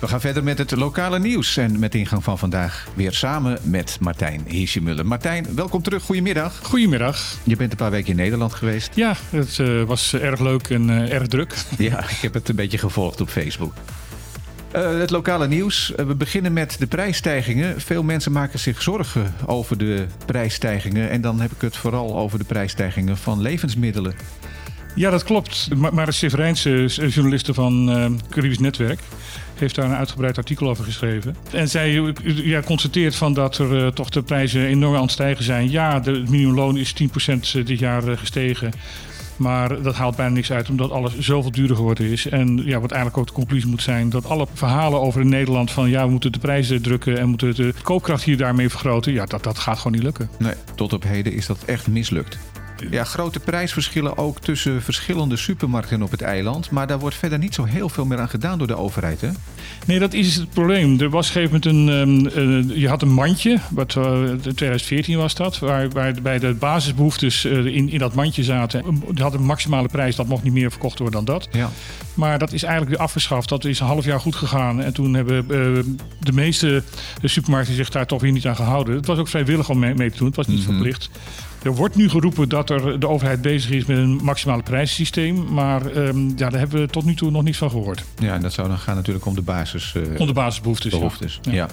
We gaan verder met het lokale nieuws. En met ingang van vandaag weer samen met Martijn Hiesjemuller. Martijn, welkom terug. Goedemiddag. Goedemiddag. Je bent een paar weken in Nederland geweest. Ja, het uh, was erg leuk en uh, erg druk. Ja, ik heb het een beetje gevolgd op Facebook. Uh, het lokale nieuws. we beginnen met de prijsstijgingen. Veel mensen maken zich zorgen over de prijsstijgingen. En dan heb ik het vooral over de prijsstijgingen van levensmiddelen. Ja, dat klopt. Maris Severijnse, journaliste van uh, Caribisch Netwerk, heeft daar een uitgebreid artikel over geschreven. En zij ja, constateert van dat er uh, toch de prijzen enorm aan het stijgen zijn. Ja, de minimumloon is 10% dit jaar gestegen. Maar dat haalt bijna niks uit, omdat alles zoveel duurder geworden is. En ja, wat eigenlijk ook de conclusie moet zijn, dat alle verhalen over Nederland van ja, we moeten de prijzen drukken en moeten de koopkracht hier daarmee vergroten, ja, dat, dat gaat gewoon niet lukken. Nee, tot op heden is dat echt mislukt. Ja, grote prijsverschillen ook tussen verschillende supermarkten op het eiland. Maar daar wordt verder niet zo heel veel meer aan gedaan door de overheid, hè? Nee, dat is het probleem. Er was op een gegeven moment een... Um, uh, je had een mandje, wat, uh, 2014 was dat... waar, waar bij de basisbehoeftes uh, in, in dat mandje zaten. Die had een maximale prijs, dat mocht niet meer verkocht worden dan dat. Ja. Maar dat is eigenlijk weer afgeschaft. Dat is een half jaar goed gegaan. En toen hebben de meeste supermarkten zich daar toch weer niet aan gehouden. Het was ook vrijwillig om mee, mee te doen. Het was niet mm -hmm. verplicht. Er wordt nu geroepen dat er de overheid bezig is met een maximale prijssysteem. Maar um, ja, daar hebben we tot nu toe nog niets van gehoord. Ja, en dat zou dan gaan natuurlijk om de basis. Uh, om de basisbehoeftes. Behoeftes. Ja. ja.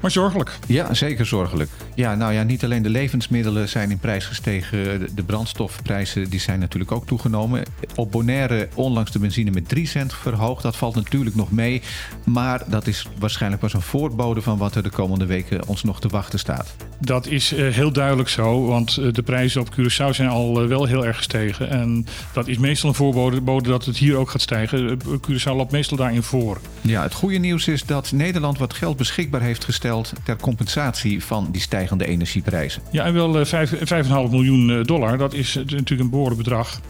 Maar zorgelijk. Ja, zeker zorgelijk. Ja, nou ja, niet alleen de levensmiddelen zijn in prijs gestegen. De brandstofprijzen die zijn natuurlijk ook toegenomen. Op Bonaire onlangs de benzine met 3 cent verhoogd. Dat valt natuurlijk nog mee. Maar dat is waarschijnlijk pas een voorbode van wat er de komende weken ons nog te wachten staat. Dat is uh, heel duidelijk zo. Want uh, de prijzen op Curaçao zijn al uh, wel heel erg gestegen. En dat is meestal een voorbode dat het hier ook gaat stijgen. Curaçao loopt meestal daarin voor. Ja, het goede nieuws is dat Nederland wat geld beschikbaar heeft gesteld ter compensatie van die stijgende energieprijzen. Ja, en wel 5,5 miljoen dollar. Dat is natuurlijk een behoorlijk bedrag.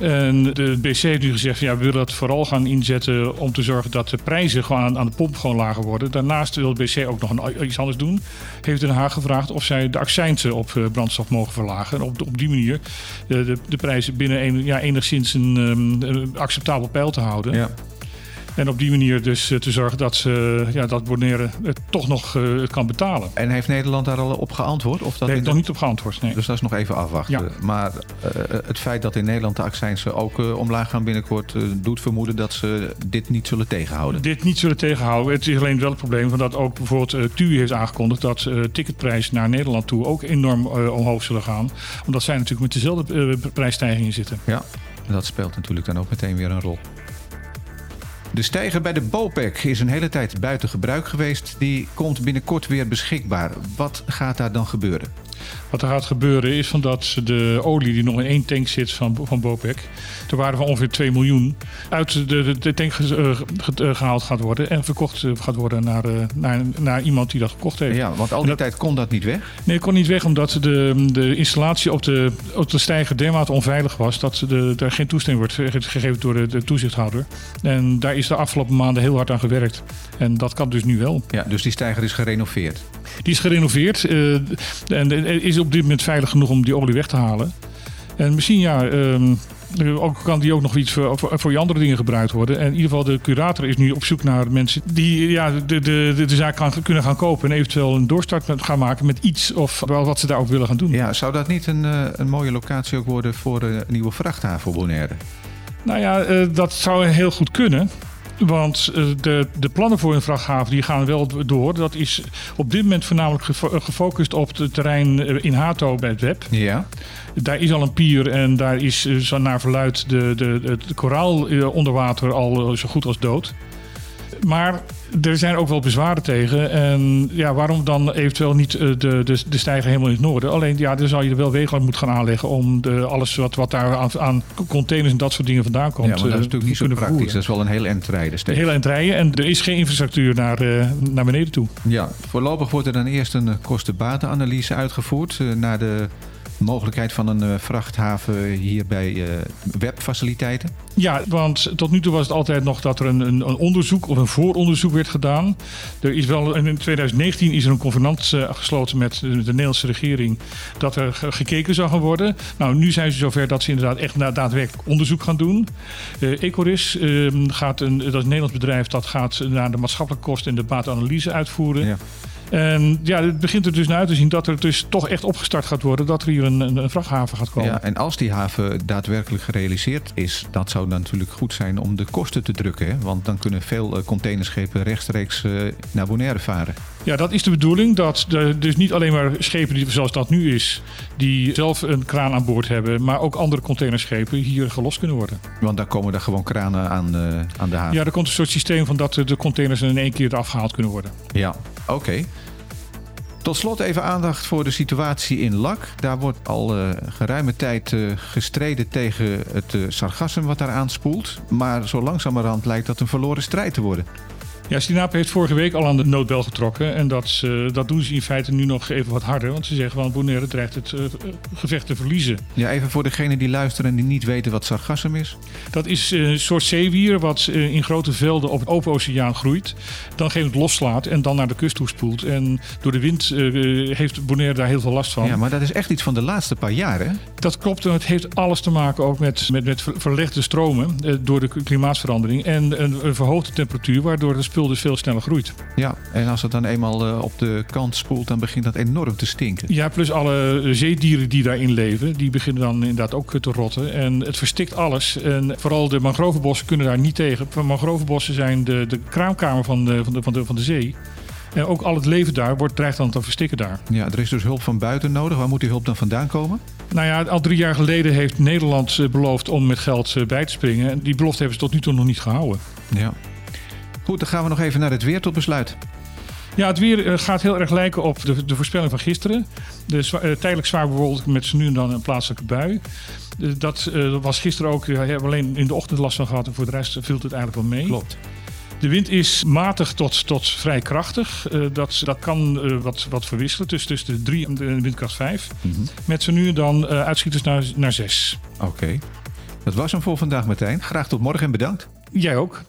En de BC heeft nu gezegd, ja, we willen dat vooral gaan inzetten om te zorgen dat de prijzen gewoon aan, de pomp gewoon lager worden. Daarnaast wil de BC ook nog een, iets anders doen. Heeft Den Haag gevraagd of zij de accijnsen op brandstof mogen verlagen. En op, op die manier de, de, de prijzen binnen een, ja, enigszins een, um, acceptabel peil te houden. Ja. En op die manier dus te zorgen dat, ze, ja, dat Bonaire het toch nog uh, kan betalen. En heeft Nederland daar al op geantwoord? Of dat nee, nog niet op geantwoord, nee. Dus dat is nog even afwachten. Ja. Maar het feit dat in Nederland de accijnsen ook omlaag gaan binnenkort... doet vermoeden dat ze dit niet zullen tegenhouden. Dit niet zullen tegenhouden. Het is alleen wel het probleem van dat ook bijvoorbeeld TUI heeft aangekondigd... dat ticketprijzen naar Nederland toe ook enorm omhoog zullen gaan. Omdat zij natuurlijk met dezelfde prijsstijgingen zitten. Ja, dat speelt natuurlijk dan ook meteen weer een rol. De stijger bij de BOPEC is een hele tijd buiten gebruik geweest. Die komt binnenkort weer beschikbaar. Wat gaat daar dan gebeuren? Wat er gaat gebeuren is van dat de olie die nog in één tank zit van, van BOPEC, ter waarde van ongeveer 2 miljoen, uit de, de, de tank ge, ge, gehaald gaat worden en verkocht gaat worden naar, naar, naar iemand die dat gekocht heeft. Ja, want al die dat, tijd kon dat niet weg? Nee, het kon niet weg omdat de, de installatie op de, op de stijger dermate onveilig was dat de, er geen toestemming wordt gegeven door de, de toezichthouder. En daar is de afgelopen maanden heel hard aan gewerkt. En dat kan dus nu wel. Ja, dus die stijger is gerenoveerd? Die is gerenoveerd uh, en is op dit moment veilig genoeg om die olie weg te halen. En misschien ja, um, ook kan die ook nog iets voor, voor, voor andere dingen gebruikt worden. En in ieder geval de curator is nu op zoek naar mensen die ja, de, de, de, zaak kan, kunnen gaan kopen. En eventueel een doorstart gaan maken met iets of wat ze daar ook willen gaan doen. Ja, zou dat niet een, een mooie locatie ook worden voor een nieuwe vrachthaven Bonaire? Nou ja, dat zou heel goed kunnen. Want de, de plannen voor een vrachthaven die gaan wel door. Dat is op dit moment voornamelijk gefocust op het terrein in Hato bij het web. Ja. Daar is al een pier en daar is naar verluid de, de, het koraal onder water al zo goed als dood. Maar er zijn ook wel bezwaren tegen. En ja, waarom dan eventueel niet de, de, de stijger helemaal in het noorden? Alleen ja, dan zou je er wel wegen moeten gaan aanleggen om de, alles wat, wat daar aan, aan, containers en dat soort dingen vandaan komt. Ja, maar dat is natuurlijk niet zo praktisch. Vervoeren. Dat is wel een heel eind rijden steeds. Heel eind rijden en er is geen infrastructuur naar, uh, naar beneden toe. Ja, voorlopig wordt er dan eerst een kosten-batenanalyse uitgevoerd uh, naar de mogelijkheid van een uh, vrachthaven hier bij uh, webfaciliteiten? Ja, want tot nu toe was het altijd nog dat er een, een, een, onderzoek of een vooronderzoek werd gedaan. Er is wel, in 2019 is er een convenant uh, gesloten met de, de, Nederlandse regering dat er gekeken zou gaan worden. Nou, nu zijn ze zover dat ze inderdaad echt daadwerkelijk onderzoek gaan doen. Ecoris ehm, gaat een, dat is een Nederlands bedrijf dat gaat naar de maatschappelijke kosten en de baatanalyse uitvoeren. Ja. En ja, het begint er dus naar uit te zien dat er dus toch echt opgestart gaat worden. Dat er hier een, een, vrachthaven gaat komen. Ja, en als die haven daadwerkelijk gerealiseerd is, dat zou dan natuurlijk goed zijn om de kosten te drukken. Hè? Want dan kunnen veel eh, containerschepen rechtstreeks uh, naar Bonaire varen. Ja, dat is de bedoeling. Dat de, dus niet alleen maar schepen die, zoals dat nu is, die zelf een kraan aan boord hebben, maar ook andere containerschepen hier gelost kunnen worden. Want daar komen er gewoon kranen aan, uh, aan de haven. Ja, er komt een soort systeem van dat de containers in één keer eraf gehaald kunnen worden. Ja, oké. Tot slot even aandacht voor de situatie in LAK. Daar wordt al uh, geruime tijd uh, gestreden tegen het uh, sargassum wat daar aanspoelt. Maar zo langzamerhand lijkt dat een verloren strijd te worden. Ja, Stinap heeft vorige week al aan de noodbel getrokken. En dat, dat doen ze in feite nu nog even wat harder. Want ze zeggen van Bonaire dreigt het uh, gevecht te verliezen. Ja, even voor degenen die luisteren en die niet weten wat sargassum is. Dat is uh, een soort zeewier wat in grote velden op het open oceaan groeit. Dan geen het loslaat en dan naar de kust toe spoelt. En door de wind heeft Bonaire daar heel veel last van. Ja, maar dat is echt iets van de laatste paar jaren. Dat klopt en het heeft alles te maken ook met, met, met verlegde stromen door de klimaatsverandering. En een, een verhoogde temperatuur waardoor dus veel sneller groeit. Ja, en als het dan eenmaal uh, op de kant spoelt, dan begint dat enorm te stinken. Ja, plus alle zeedieren die daarin leven, die beginnen dan inderdaad ook te rotten. En het verstikt alles. En vooral de mangrovenbossen kunnen daar niet tegen. Mangrovenbossen zijn de, de kraamkamer van de, van, de, van, de, van de zee. En ook al het leven daar wordt, dreigt dan te verstikken daar. Ja, er is dus hulp van buiten nodig. Waar moet die hulp dan vandaan komen? Nou ja, al drie jaar geleden heeft Nederland eh, beloofd om met geld eh, bij te springen. En die belofte hebben ze tot nu toe nog niet gehouden. Ja. Goed, dan gaan we nog even naar het weer tot besluit. Ja, het weer eh, gaat heel erg lijken op de, de voorspelling van gisteren. De zwa, uh, tijdelijk zwaar bewolkt met nu en dan een plaatselijke bui. Uh, dat was gisteren ook. We hebben alleen in de ochtend last van gehad. En voor de rest viel het eigenlijk wel mee. Klopt. De wind is matig tot, tot vrij krachtig. dat, dat kan wat, wat verwisselen tussen, tussen de 3 en de windkracht 5. Mm -hmm. Met zo nu en dan uitschieters naar, naar 6. Oké. Okay. Dat was hem voor vandaag, Martijn. Graag tot morgen en bedankt. Jij ook.